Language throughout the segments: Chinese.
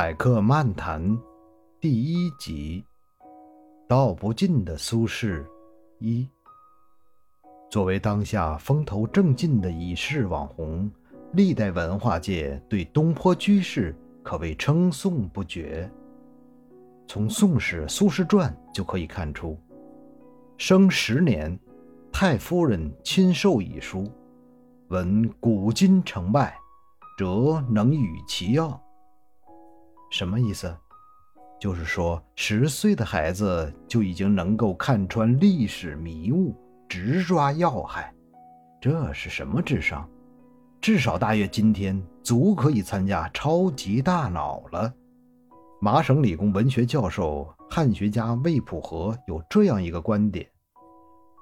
海客漫谈第一集：道不尽的苏轼一。作为当下风头正劲的已逝网红，历代文化界对东坡居士可谓称颂不绝。从《宋史·苏轼传》就可以看出，生十年，太夫人亲授以书，闻古今成败，则能与其要。什么意思？就是说，十岁的孩子就已经能够看穿历史迷雾，直抓要害。这是什么智商？至少大约今天足可以参加超级大脑了。麻省理工文学教授、汉学家魏普和有这样一个观点：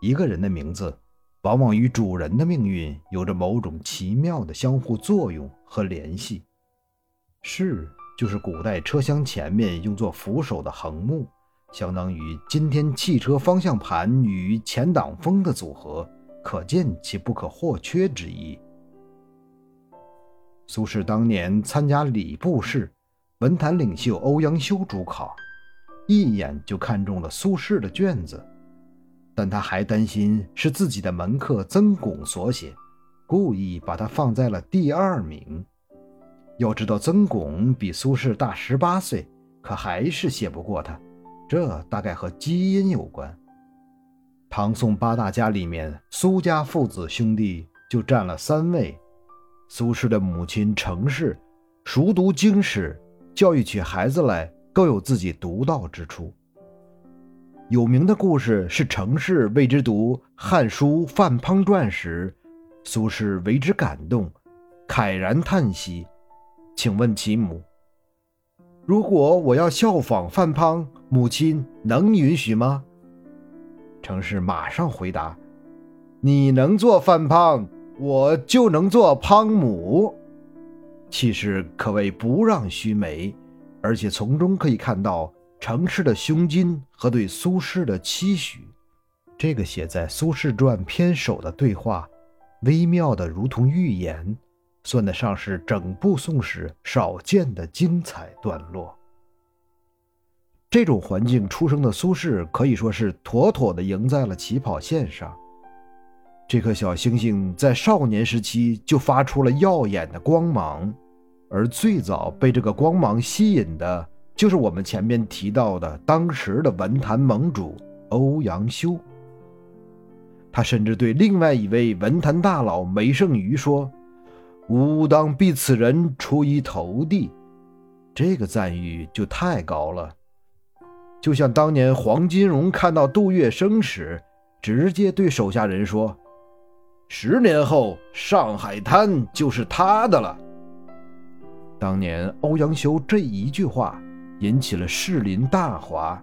一个人的名字，往往与主人的命运有着某种奇妙的相互作用和联系。是。就是古代车厢前面用作扶手的横木，相当于今天汽车方向盘与前挡风的组合，可见其不可或缺之意。苏轼当年参加礼部试，文坛领袖欧阳修主考，一眼就看中了苏轼的卷子，但他还担心是自己的门客曾巩所写，故意把他放在了第二名。要知道，曾巩比苏轼大十八岁，可还是写不过他。这大概和基因有关。唐宋八大家里面，苏家父子兄弟就占了三位。苏轼的母亲程氏，熟读经史，教育起孩子来更有自己独到之处。有名的故事是程氏为之读《汉书·范滂传》时，苏轼为之感动，慨然叹息。请问其母：“如果我要效仿范滂，母亲能允许吗？”程氏马上回答：“你能做范滂，我就能做滂母。”气势可谓不让须眉，而且从中可以看到程氏的胸襟和对苏轼的期许。这个写在《苏轼传》篇首的对话，微妙的如同预言。算得上是整部《宋史》少见的精彩段落。这种环境出生的苏轼，可以说是妥妥的赢在了起跑线上。这颗小星星在少年时期就发出了耀眼的光芒，而最早被这个光芒吸引的，就是我们前面提到的当时的文坛盟主欧阳修。他甚至对另外一位文坛大佬梅圣俞说。吾当避此人出一头地，这个赞誉就太高了。就像当年黄金荣看到杜月笙时，直接对手下人说：“十年后上海滩就是他的了。”当年欧阳修这一句话引起了士林大哗。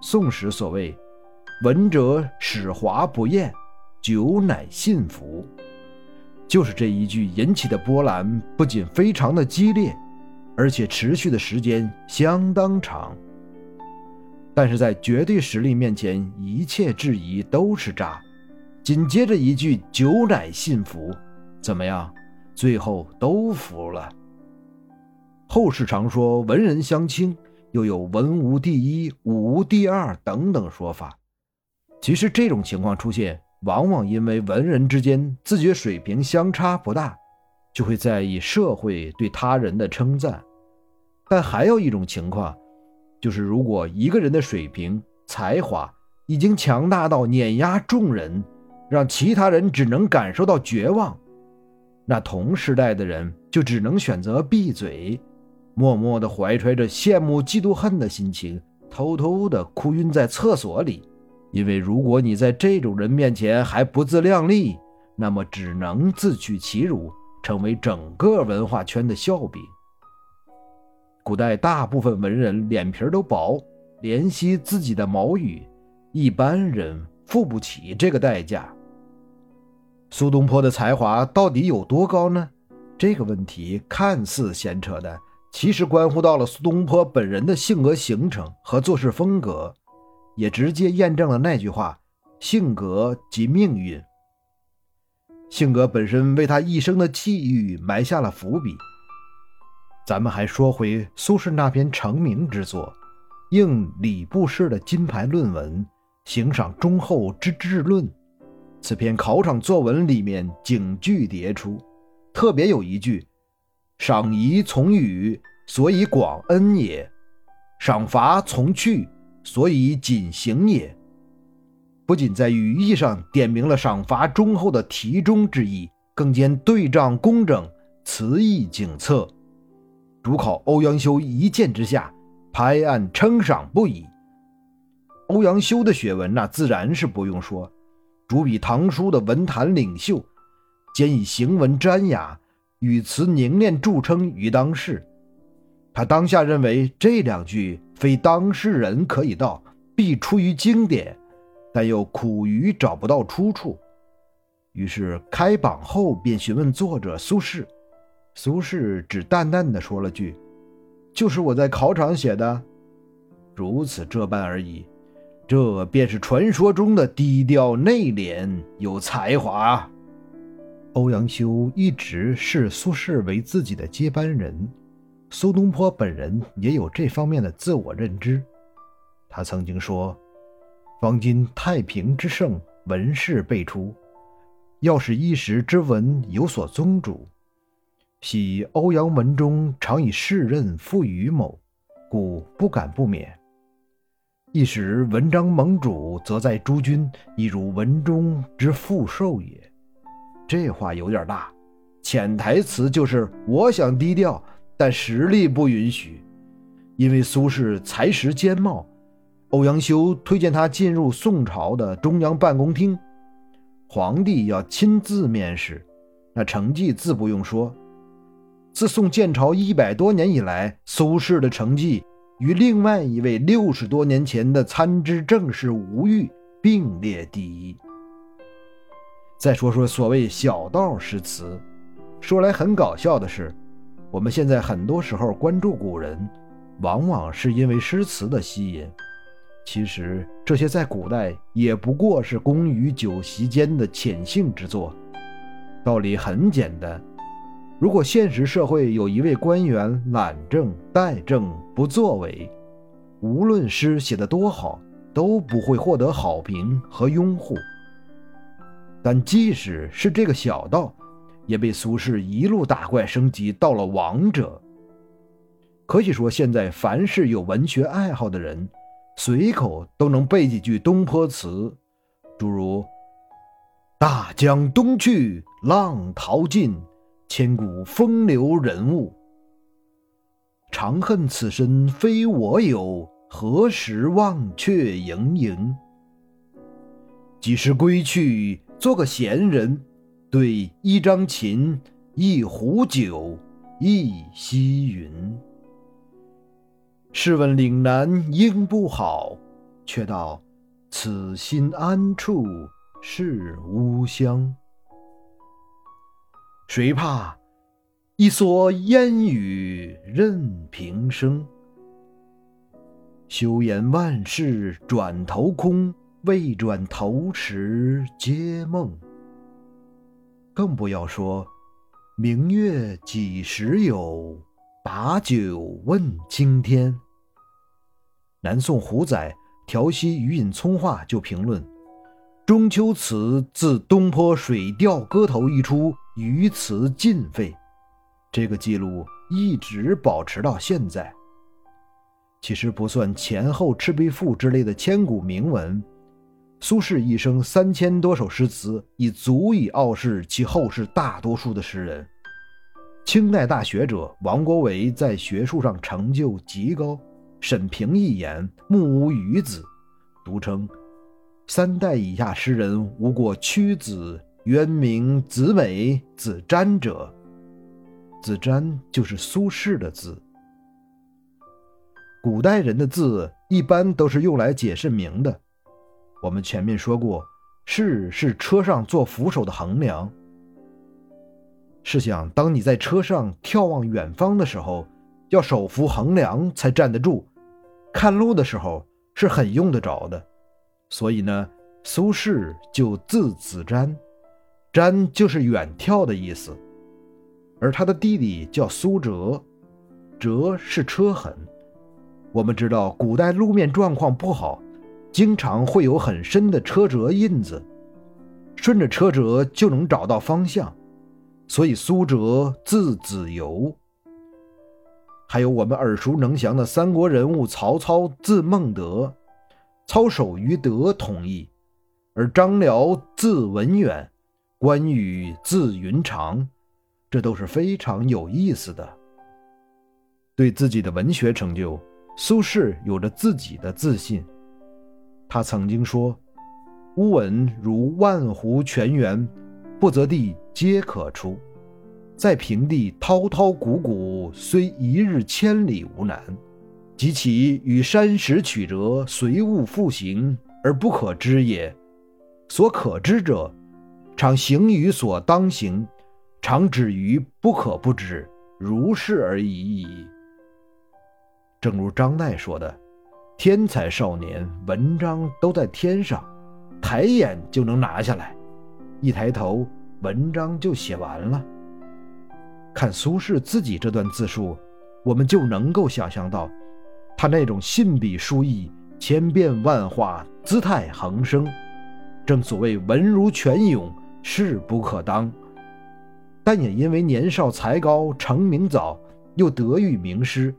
宋史所谓“闻者始华不厌，久乃信服”。就是这一句引起的波澜，不仅非常的激烈，而且持续的时间相当长。但是在绝对实力面前，一切质疑都是渣。紧接着一句“酒乃信服”，怎么样？最后都服了。后世常说文人相轻，又有文无第一，武无第二等等说法。其实这种情况出现。往往因为文人之间自觉水平相差不大，就会在意社会对他人的称赞。但还有一种情况，就是如果一个人的水平、才华已经强大到碾压众人，让其他人只能感受到绝望，那同时代的人就只能选择闭嘴，默默地怀揣着羡慕、嫉妒、恨的心情，偷偷地哭晕在厕所里。因为如果你在这种人面前还不自量力，那么只能自取其辱，成为整个文化圈的笑柄。古代大部分文人脸皮都薄，怜惜自己的毛羽，一般人付不起这个代价。苏东坡的才华到底有多高呢？这个问题看似闲扯的，其实关乎到了苏东坡本人的性格形成和做事风格。也直接验证了那句话：“性格即命运。”性格本身为他一生的际遇埋下了伏笔。咱们还说回苏轼那篇成名之作，应礼部氏的金牌论文《行赏忠厚之治论》。此篇考场作文里面警句迭出，特别有一句：“赏仪从予，所以广恩也；赏罚从去，所以谨行也。”不仅在语义上点明了赏罚忠厚的题中之意，更兼对仗工整，词意景策。主考欧阳修一见之下，拍案称赏不已。欧阳修的学文那自然是不用说。主笔唐书的文坛领袖，兼以行文瞻雅、语词凝练著称于当世。他当下认为这两句非当事人可以道，必出于经典，但又苦于找不到出处。于是开榜后便询问作者苏轼，苏轼只淡淡的说了句：“就是我在考场写的，如此这般而已。”这便是传说中的低调内敛、有才华。欧阳修一直视苏轼为自己的接班人，苏东坡本人也有这方面的自我认知。他曾经说：“方今太平之盛，文士辈出，要使一时之文有所宗主，喜欧阳文中常以世任赋于某，故不敢不勉。”一时文章盟主，则在诸君，亦如文中之富寿也。这话有点大，潜台词就是我想低调，但实力不允许。因为苏轼才识兼茂，欧阳修推荐他进入宋朝的中央办公厅，皇帝要亲自面试，那成绩自不用说。自宋建朝一百多年以来，苏轼的成绩。与另外一位六十多年前的参知政事吴玉并列第一。再说说所谓小道诗词，说来很搞笑的是，我们现在很多时候关注古人，往往是因为诗词的吸引。其实这些在古代也不过是工于酒席间的浅兴之作。道理很简单。如果现实社会有一位官员懒政怠政不作为，无论诗写得多好，都不会获得好评和拥护。但即使是这个小道，也被苏轼一路打怪升级到了王者。可以说，现在凡是有文学爱好的人，随口都能背几句东坡词，诸如“大江东去，浪淘尽”。千古风流人物，长恨此身非我有，何时忘却营营？几时归去，做个闲人，对一张琴，一壶酒，一溪云。试问岭南应不好，却道此心安处是吾乡。谁怕？一蓑烟雨任平生。休言万事转头空，未转头时皆梦。更不要说明月几时有，把酒问青天。南宋胡载《调息余隐聪话》就评论：“中秋词自东坡《水调歌头》一出。”于词尽废，这个记录一直保持到现在。其实不算前后《赤壁赋》之类的千古名文，苏轼一生三千多首诗词，已足以傲视其后世大多数的诗人。清代大学者王国维在学术上成就极高，沈评一言，目无余子，独称三代以下诗人无过屈子。渊明子美、子瞻者，子瞻就是苏轼的字。古代人的字一般都是用来解释名的。我们前面说过，轼是车上做扶手的横梁。试想，当你在车上眺望远方的时候，要手扶横梁才站得住；看路的时候是很用得着的。所以呢，苏轼就字子瞻。瞻就是远眺的意思，而他的弟弟叫苏辙，辙是车痕。我们知道古代路面状况不好，经常会有很深的车辙印子，顺着车辙就能找到方向，所以苏辙字子由。还有我们耳熟能详的三国人物曹操字孟德，操守于德统一，而张辽字文远，关羽字云长，这都是非常有意思的。对自己的文学成就，苏轼有着自己的自信。他曾经说：“乌文如万湖泉源，不择地皆可出。”在平地滔滔汩汩，虽一日千里无难；及其与山石曲折，随物复行而不可知也。所可知者，常行于所当行，常止于不可不知，如是而已矣。正如张岱说的：“天才少年，文章都在天上，抬眼就能拿下来，一抬头，文章就写完了。”看苏轼自己这段自述，我们就能够想象到，他那种信笔书意、千变万化、姿态横生。正所谓文如泉涌，势不可当。但也因为年少才高、成名早，又得遇名师，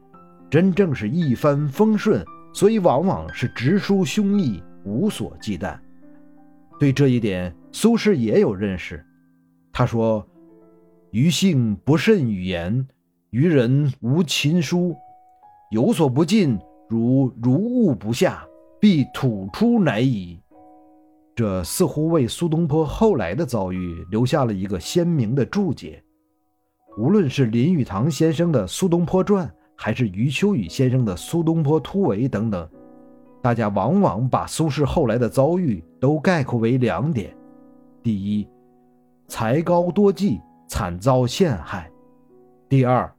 真正是一帆风顺，所以往往是直抒胸臆，无所忌惮。对这一点，苏轼也有认识。他说。余性不甚语言，于人无亲疏，有所不尽，如如物不下，必吐出乃矣。这似乎为苏东坡后来的遭遇留下了一个鲜明的注解。无论是林语堂先生的《苏东坡传》，还是余秋雨先生的《苏东坡突围》等等，大家往往把苏轼后来的遭遇都概括为两点：第一，才高多技。惨遭陷害，第二，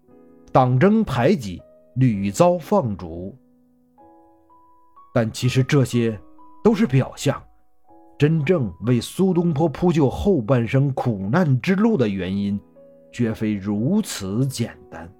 党争排挤，屡遭放逐。但其实这些都是表象，真正为苏东坡铺就后半生苦难之路的原因，绝非如此简单。